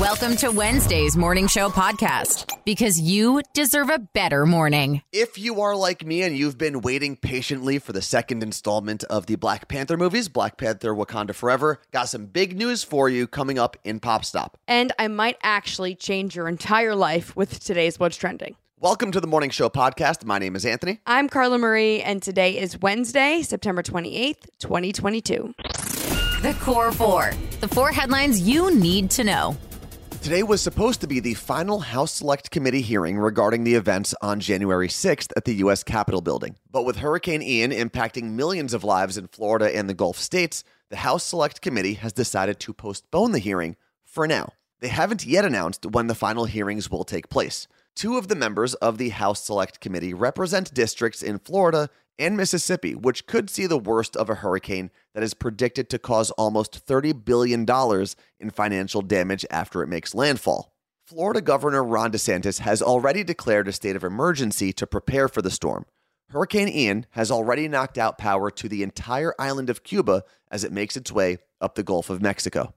Welcome to Wednesday's Morning Show podcast because you deserve a better morning. If you are like me and you've been waiting patiently for the second installment of the Black Panther movies, Black Panther Wakanda Forever, got some big news for you coming up in Pop Stop. And I might actually change your entire life with today's What's Trending. Welcome to the Morning Show podcast. My name is Anthony. I'm Carla Marie, and today is Wednesday, September 28th, 2022. The Core Four, the four headlines you need to know. Today was supposed to be the final House Select Committee hearing regarding the events on January 6th at the U.S. Capitol building. But with Hurricane Ian impacting millions of lives in Florida and the Gulf states, the House Select Committee has decided to postpone the hearing for now. They haven't yet announced when the final hearings will take place. Two of the members of the House Select Committee represent districts in Florida and Mississippi, which could see the worst of a hurricane that is predicted to cause almost $30 billion in financial damage after it makes landfall. Florida Governor Ron DeSantis has already declared a state of emergency to prepare for the storm. Hurricane Ian has already knocked out power to the entire island of Cuba as it makes its way up the Gulf of Mexico.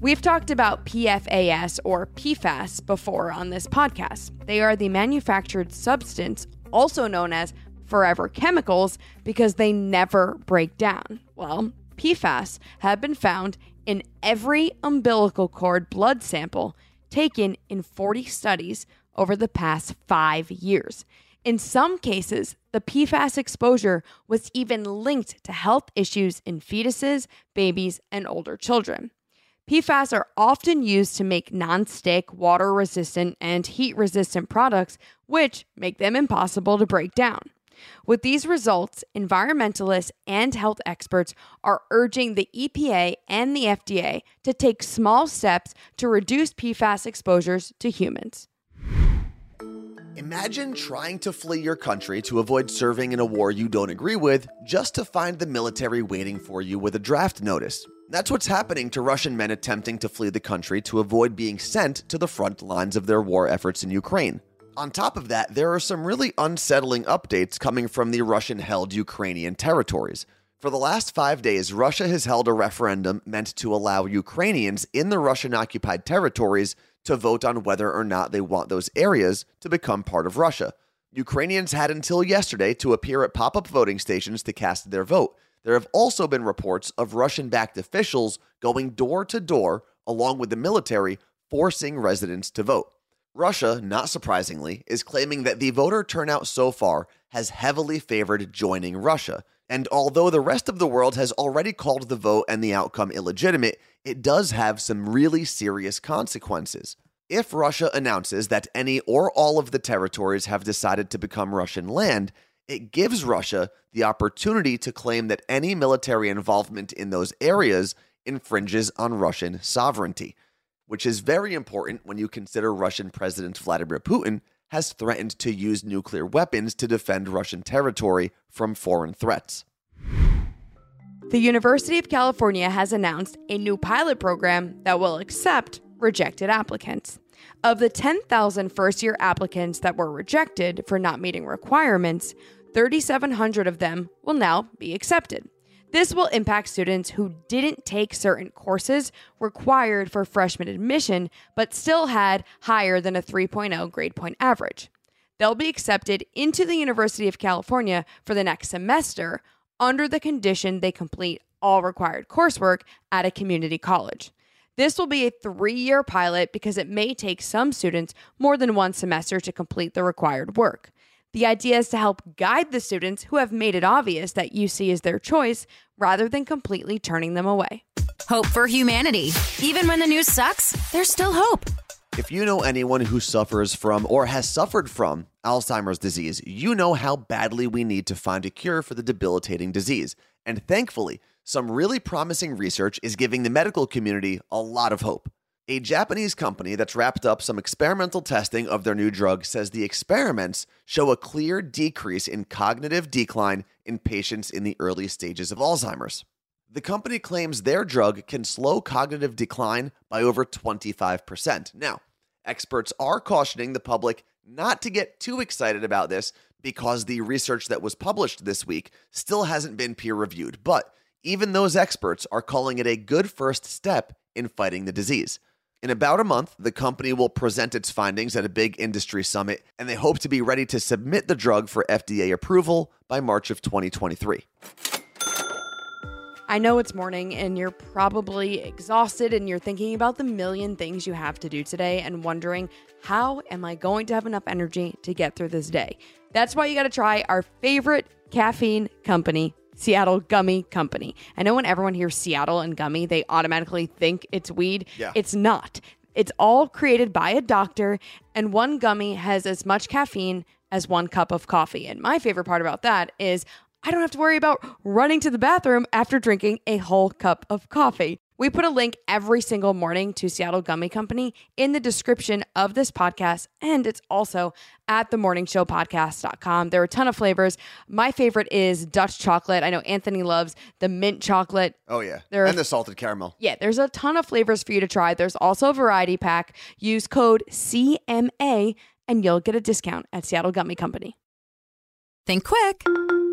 We've talked about PFAS or PFAS before on this podcast. They are the manufactured substance, also known as forever chemicals because they never break down. Well, PFAS have been found in every umbilical cord blood sample taken in 40 studies over the past five years. In some cases, the PFAS exposure was even linked to health issues in fetuses, babies, and older children. PFAS are often used to make non-stick, water resistant, and heat resistant products, which make them impossible to break down. With these results, environmentalists and health experts are urging the EPA and the FDA to take small steps to reduce PFAS exposures to humans. Imagine trying to flee your country to avoid serving in a war you don't agree with just to find the military waiting for you with a draft notice. That's what's happening to Russian men attempting to flee the country to avoid being sent to the front lines of their war efforts in Ukraine. On top of that, there are some really unsettling updates coming from the Russian held Ukrainian territories. For the last five days, Russia has held a referendum meant to allow Ukrainians in the Russian occupied territories to vote on whether or not they want those areas to become part of Russia. Ukrainians had until yesterday to appear at pop up voting stations to cast their vote. There have also been reports of Russian backed officials going door to door, along with the military, forcing residents to vote. Russia, not surprisingly, is claiming that the voter turnout so far has heavily favored joining Russia. And although the rest of the world has already called the vote and the outcome illegitimate, it does have some really serious consequences. If Russia announces that any or all of the territories have decided to become Russian land, it gives Russia the opportunity to claim that any military involvement in those areas infringes on Russian sovereignty which is very important when you consider Russian President Vladimir Putin has threatened to use nuclear weapons to defend Russian territory from foreign threats. The University of California has announced a new pilot program that will accept rejected applicants. Of the 10,000 first year applicants that were rejected for not meeting requirements, 3,700 of them will now be accepted. This will impact students who didn't take certain courses required for freshman admission, but still had higher than a 3.0 grade point average. They'll be accepted into the University of California for the next semester under the condition they complete all required coursework at a community college. This will be a three year pilot because it may take some students more than one semester to complete the required work. The idea is to help guide the students who have made it obvious that UC is their choice rather than completely turning them away. Hope for humanity. Even when the news sucks, there's still hope. If you know anyone who suffers from or has suffered from Alzheimer's disease, you know how badly we need to find a cure for the debilitating disease. And thankfully, some really promising research is giving the medical community a lot of hope. A Japanese company that's wrapped up some experimental testing of their new drug says the experiments show a clear decrease in cognitive decline in patients in the early stages of Alzheimer's. The company claims their drug can slow cognitive decline by over 25%. Now, experts are cautioning the public not to get too excited about this because the research that was published this week still hasn't been peer reviewed. But even those experts are calling it a good first step in fighting the disease. In about a month, the company will present its findings at a big industry summit, and they hope to be ready to submit the drug for FDA approval by March of 2023. I know it's morning and you're probably exhausted and you're thinking about the million things you have to do today and wondering, how am I going to have enough energy to get through this day? That's why you got to try our favorite caffeine company, Seattle Gummy Company. I know when everyone hears Seattle and gummy, they automatically think it's weed. Yeah. It's not. It's all created by a doctor, and one gummy has as much caffeine as one cup of coffee. And my favorite part about that is I don't have to worry about running to the bathroom after drinking a whole cup of coffee. We put a link every single morning to Seattle Gummy Company in the description of this podcast, and it's also at themorningshowpodcast.com. There are a ton of flavors. My favorite is Dutch chocolate. I know Anthony loves the mint chocolate. Oh, yeah. There- and the salted caramel. Yeah, there's a ton of flavors for you to try. There's also a variety pack. Use code CMA and you'll get a discount at Seattle Gummy Company. Think quick.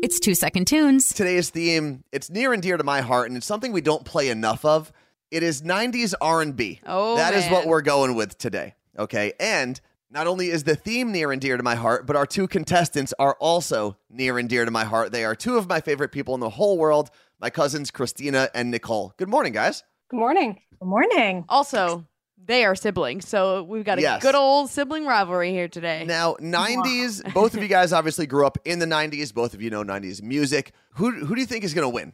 It's two second tunes. Today's theme, it's near and dear to my heart, and it's something we don't play enough of. It is 90s R&B. Oh, That is what we're going with today. Okay? And not only is the theme near and dear to my heart, but our two contestants are also near and dear to my heart. They are two of my favorite people in the whole world, my cousins Christina and Nicole. Good morning, guys. Good morning. Good morning. Also, they are siblings, so we've got a Yes. good old sibling rivalry here today. Now, 90s, both of you guys obviously grew up in the 90s. Both of you know 90s music. Who who do you think is going to win?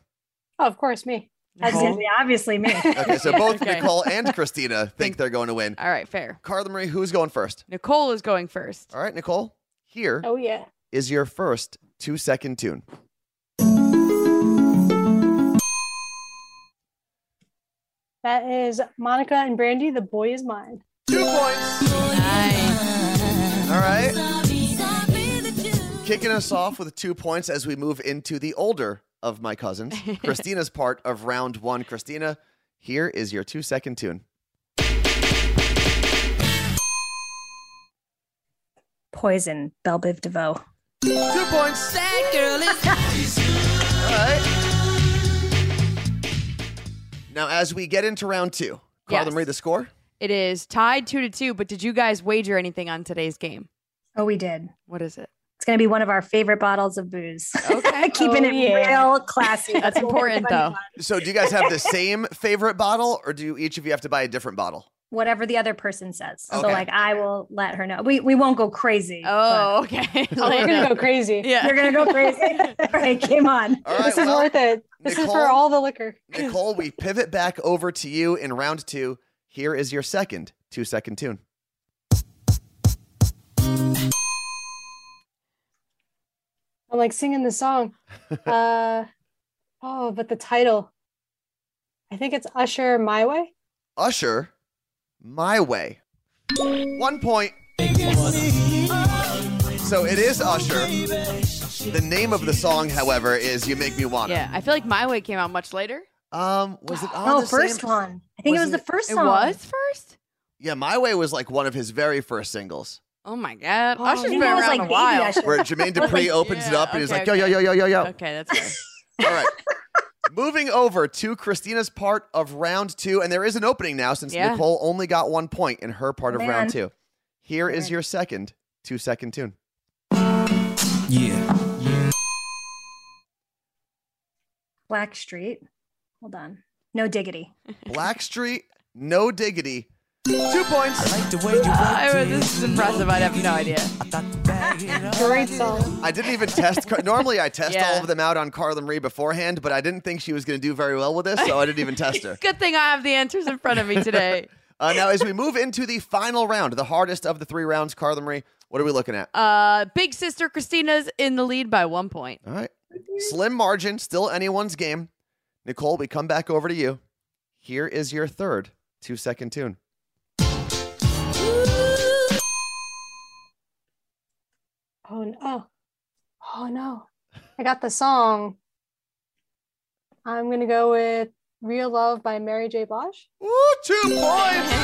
Oh, of course, me. I was gonna say, obviously me. Okay, so both Okay. Nicole and Christina think they're going to win. All right, fair. Carla Marie, who's going first? Nicole is going first. All right, Nicole, here. Oh yeah. Is your first two second tune. That is Monica and Brandy. The boy is mine. Two points. Nice. All right. Kicking us off with two points as we move into the older of my cousins. Christina's part of round one. Christina, here is your two second tune. Poison, Belle Biv DeVoe. Two points. All right. Now, as we get into round two, Carla Yes. Marie, the score? It is tied two to two, but did you guys wager anything on today's game? Oh, we did. What is it? It's gonna be one of our favorite bottles of booze. Okay. Keeping Oh, it yeah. real classy. That's important, though. So, do you guys have the same favorite bottle, or do each of you have to buy a different bottle? Whatever the other person says. Okay. So like I will let her know. We we won't go crazy. Oh, okay. Oh, we're gonna go crazy. Yeah. You're gonna go crazy. all right, game on. All right, This is well, worth it. This is Nicole? for all the liquor. Nicole, we pivot back over to you in round two. Here is your second two second tune. I'm like singing the song. Uh oh, but the title. I think it's Usher My Way. Usher, My Way. One point. So it is Usher. The name of the song, however, is "You Make Me Wanna." Yeah, I feel like My Way came out much later. Um, was it on Oh, the first same? one. I think it was Wasn't the first It song. It was first? Yeah, "My Way" was like one of his very first singles, Oh my God. Oh, Usher's I been think that was around like a while. Where Jermaine Dupri opens it up and he's like, "Yo, yo, okay. yo, yo, yo, yo." Okay, that's fair. All right. Moving over to Christina's part of round two, and there is an opening now since Yeah. Nicole only got one point in her part of Man. round two. Here is Man. your second two second tune. Yeah. Blackstreet. Hold on. No diggity. Blackstreet, no diggity. Two points. I like the way you I work mean, this is impressive. I'd have no idea. I thought to bag it up. Great song. I didn't even test. Car- Normally, I test Yeah. all of them out on Carla Marie beforehand, but I didn't think she was going to do very well with this, so I didn't even test her. Good thing I have the answers in front of me today. Uh, now, as we move into the final round, the hardest of the three rounds, Carla Marie, what are we looking at? Uh, big sister Christina's in the lead by one point. All right. Slim margin, still anyone's game. Nicole, we come back over to you. Here is your third two second tune. Oh. Oh. oh no. I got the song. I'm gonna go with Real Love by Mary J. Blige. Woo, two points.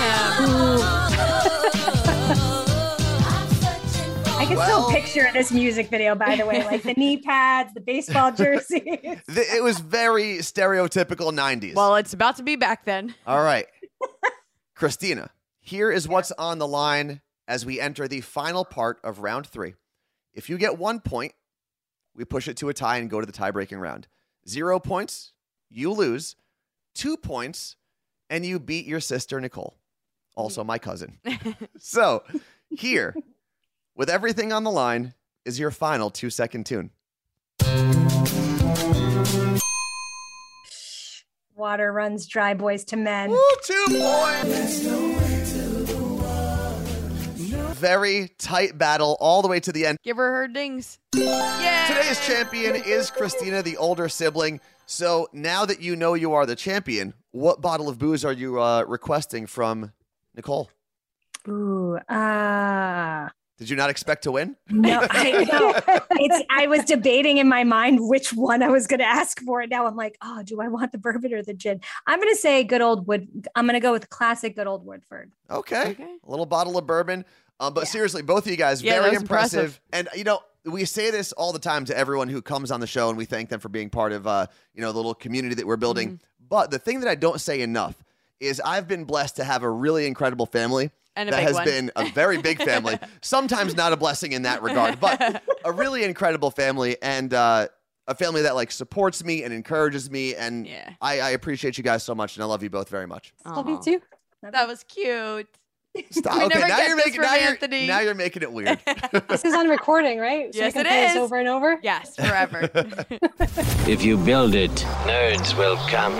I can Well- still picture this music video, by the way, like the knee pads, the baseball jersey. It was very stereotypical 90s. Well, it's about to be back then. All right. Christina, Here is what's on the line as we enter the final part of round three. If you get one point, we push it to a tie and go to the tie breaking round. Zero points, you lose. Two points, and you beat your sister, Nicole, also my cousin. so, here, with everything on the line, is your final two second tune. Water runs dry, Boyz II Men. Woo, two points. Very tight battle all the way to the end. Give her her dings. Yeah. Today's champion is Christina, the older sibling. So now that you know you are the champion, what bottle of booze are you uh, requesting from Nicole? Ooh, ah. Did you not expect to win? No, I know. It's I was debating in my mind which one I was going to ask for. And now I'm like, oh, do I want the bourbon or the gin? I'm going to say good old Wood. I'm going to go with classic good old Woodford. Okay. Okay. A little bottle of bourbon. Um, but Yeah. seriously, both of you guys, Yeah, very impressive. impressive. And, you know, we say this all the time to everyone who comes on the show, and we thank them for being part of, uh, you know, the little community that we're building. Mm-hmm. But the thing that I don't say enough is I've been blessed to have a really incredible family. And a that big has one. been a very big family. Sometimes not a blessing in that regard, but a really incredible family and uh, a family that like supports me and encourages me. And Yeah. I, I appreciate you guys so much, and I love you both very much. Love you Aw. too. That was cute. Stop. We okay, now you're making from now you're, now you're making it weird. This is on recording, right? So Yes, we can it play is. This over and over. Yes, forever. If you build it, nerds will come.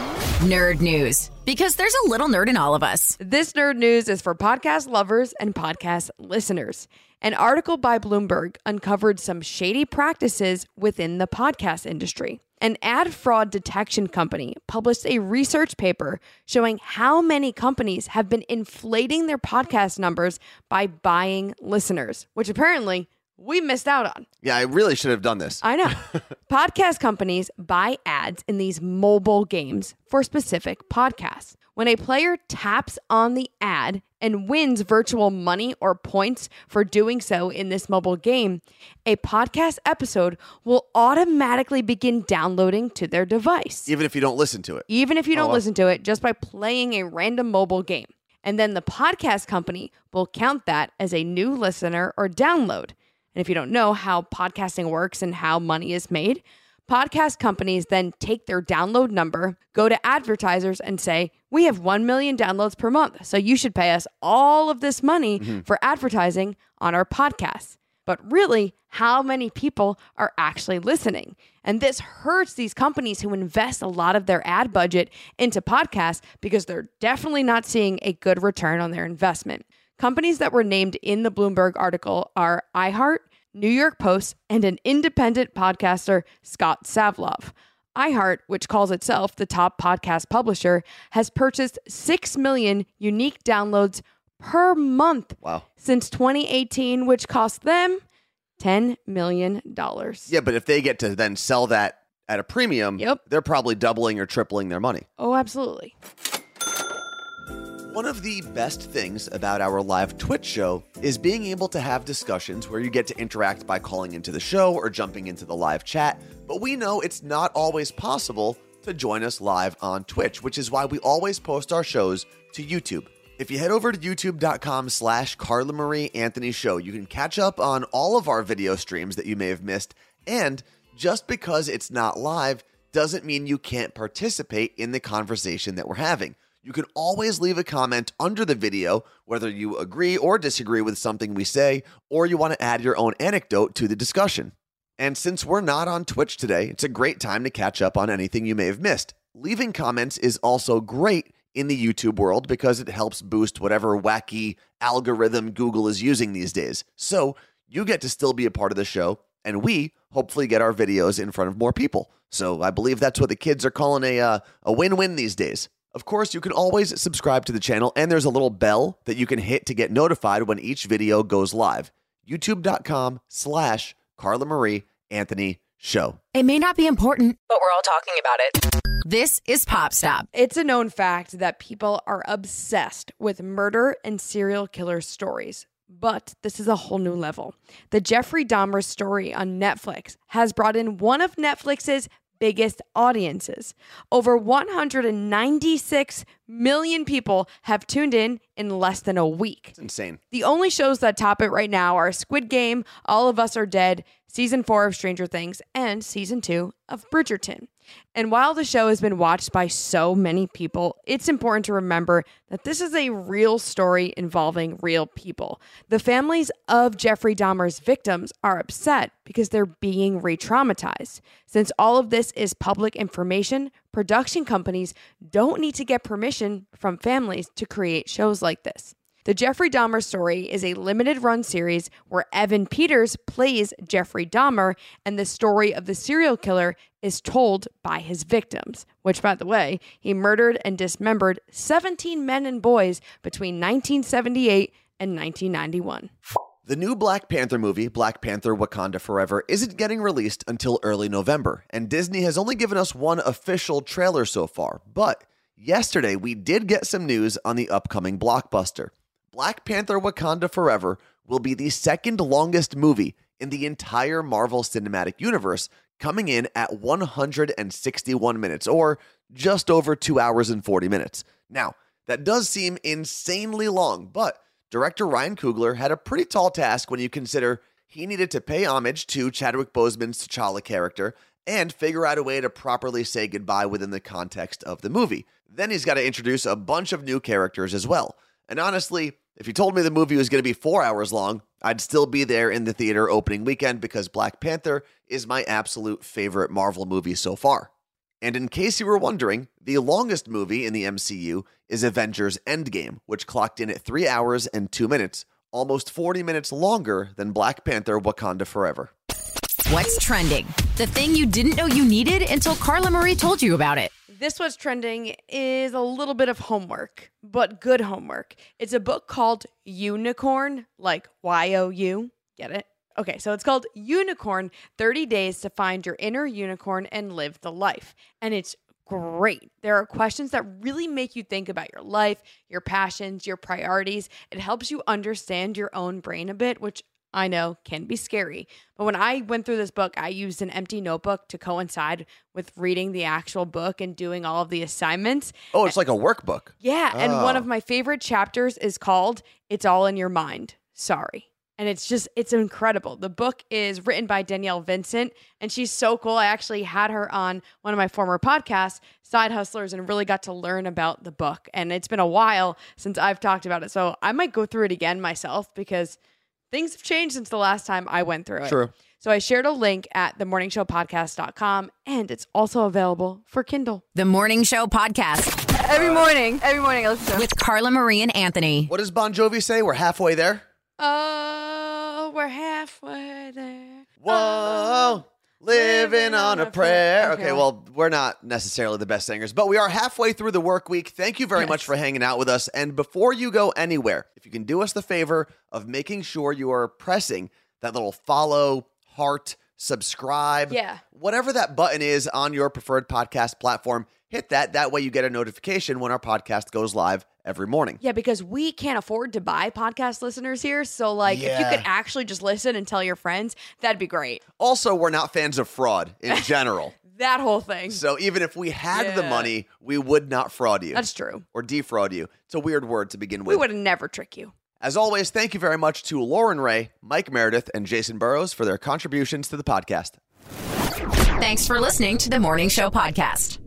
Nerd news. Because there's a little nerd in all of us. This nerd news is for podcast lovers and podcast listeners. An article by Bloomberg uncovered some shady practices within the podcast industry. An ad fraud detection company published a research paper showing how many companies have been inflating their podcast numbers by buying listeners, which apparently we missed out on. yeah, I really should have done this. I know. Podcast companies buy ads in these mobile games for specific podcasts. When a player taps on the ad and wins virtual money or points for doing so in this mobile game, a podcast episode will automatically begin downloading to their device Even if you don't listen to it. even if you don't oh, wow. listen to it, just by playing a random mobile game. And then the podcast company will count that as a new listener or download. And if you don't know how podcasting works and how money is made, podcast companies then take their download number, go to advertisers, and say, We have 1 million downloads per month. So you should pay us all of this money mm-hmm. for advertising on our podcasts. But really, how many people are actually listening? And this hurts these companies who invest a lot of their ad budget into podcasts because they're definitely not seeing a good return on their investment. Companies that were named in the Bloomberg article are iHeart, New York Post, and an independent podcaster, Scott Savlov. iHeart, which calls itself the top podcast publisher, has purchased 6 million unique downloads per month Wow. since 2018, which cost them $10 million. Yeah, but if they get to then sell that at a premium, Yep. they're probably doubling or tripling their money. Oh, absolutely. One of the best things about our live Twitch show is being able to have discussions where you get to interact by calling into the show or jumping into the live chat. But we know it's not always possible to join us live on Twitch, which is why we always post our shows to YouTube. If you head over to youtube.com slash Carla Marie Anthony Show, you can catch up on all of our video streams that you may have missed. And just because it's not live doesn't mean you can't participate in the conversation that we're having. You can always leave a comment under the video, whether you agree or disagree with something we say, or you want to add your own anecdote to the discussion. And since we're not on Twitch today, it's a great time to catch up on anything you may have missed. Leaving comments is also great in the YouTube world because it helps boost whatever wacky algorithm Google is using these days. So you get to still be a part of the show, and we hopefully get our videos in front of more people. So I believe that's what the kids are calling a uh, a win win these days. Of course, you can always subscribe to the channel, and there's a little bell that you can hit to get notified when each video goes live. YouTube.com slash Carla Marie Anthony Show. It may not be important, but we're all talking about it. This is Pop Stop. It's a known fact that people are obsessed with murder and serial killer stories. But this is a whole new level. The Jeffrey Dahmer story on Netflix has brought in one of Netflix's biggest audiences. Over 196 million people have tuned in in less than a week. It's insane. The only shows that top it right now are Squid Game, All of Us Are Dead, season four of Stranger Things, and season two of Bridgerton. And while the show has been watched by so many people, it's important to remember that this is a real story involving real people. The families of Jeffrey Dahmer's victims are upset because they're being re traumatized. Since all of this is public information, production companies don't need to get permission from families to create shows like this. The Jeffrey Dahmer story is a limited run series where Evan Peters plays Jeffrey Dahmer, and the story of the serial killer is told by his victims, which, by the way, he murdered and dismembered 17 men and boys between 1978 and 1991. The new Black Panther movie, Black Panther Wakanda Forever, isn't getting released until early November, and Disney has only given us one official trailer so far. But yesterday, we did get some news on the upcoming blockbuster. Black Panther Wakanda Forever will be the second longest movie in the entire Marvel Cinematic Universe, coming in at 161 minutes, or just over two hours and 40 minutes. Now, that does seem insanely long, but director Ryan Coogler had a pretty tall task when you consider he needed to pay homage to Chadwick Boseman's T'Challa character and figure out a way to properly say goodbye within the context of the movie. Then he's got to introduce a bunch of new characters as well. And honestly, if you told me the movie was going to be four hours long, I'd still be there in the theater opening weekend because Black Panther is my absolute favorite Marvel movie so far. And in case you were wondering, the longest movie in the MCU is Avengers Endgame, which clocked in at 3 hours and 2 minutes, almost 40 minutes longer than Black Panther Wakanda Forever. What's trending? The thing you didn't know you needed until Carla Marie told you about it. This What's Trending is a little bit of homework, but good homework. It's a book called Unicorn, like Y O U. Get it? Okay, so it's called Unicorn 30 Days to Find Your Inner Unicorn and Live the Life. And it's great. There are questions that really make you think about your life, your passions, your priorities. It helps you understand your own brain a bit, which I know can be scary. But when I went through this book, I used an empty notebook to coincide with reading the actual book and doing all of the assignments. Oh, it's like a workbook. Yeah. And one of oh. my favorite chapters is called It's All in Your Mind. Sorry. And it's just, it's incredible. The book is written by Danielle Vincent, and she's so cool. I actually had her on one of my former podcasts, Side Hustlers, and really got to learn about the book. And it's been a while since I've talked about it. So I might go through it again myself because things have changed since the last time I went through it. True. So I shared a link at themorningshowpodcast.com, and it's also available for Kindle. The Morning Show Podcast Every morning, every morning I listen to with Carla Marie and Anthony. What does Bon Jovi say? We're halfway there. Oh, we're halfway there. Whoa, living on a prayer. Okay, well, we're not necessarily the best singers, but we are halfway through the work week. Thank you very much for hanging out with us. And before you go anywhere, if you can do us the favor of making sure you are pressing that little follow, heart, subscribe, Yeah. whatever that button is on your preferred podcast platform, hit that. That way you get a notification when our podcast goes live every morning. Yeah, because we can't afford to buy podcast listeners here. So, like, if you could actually just listen and tell your friends, that'd be great. Also, we're not fans of fraud in general. That whole thing. So even if we had the money, we would not fraud you. That's true. or defraud you. It's a weird word to begin with. We would never trick you. As always, thank you very much to Lauren Ray, Mike Meredith, and Jason Burrows for their contributions to the podcast. Thanks for listening to the Morning Show Podcast.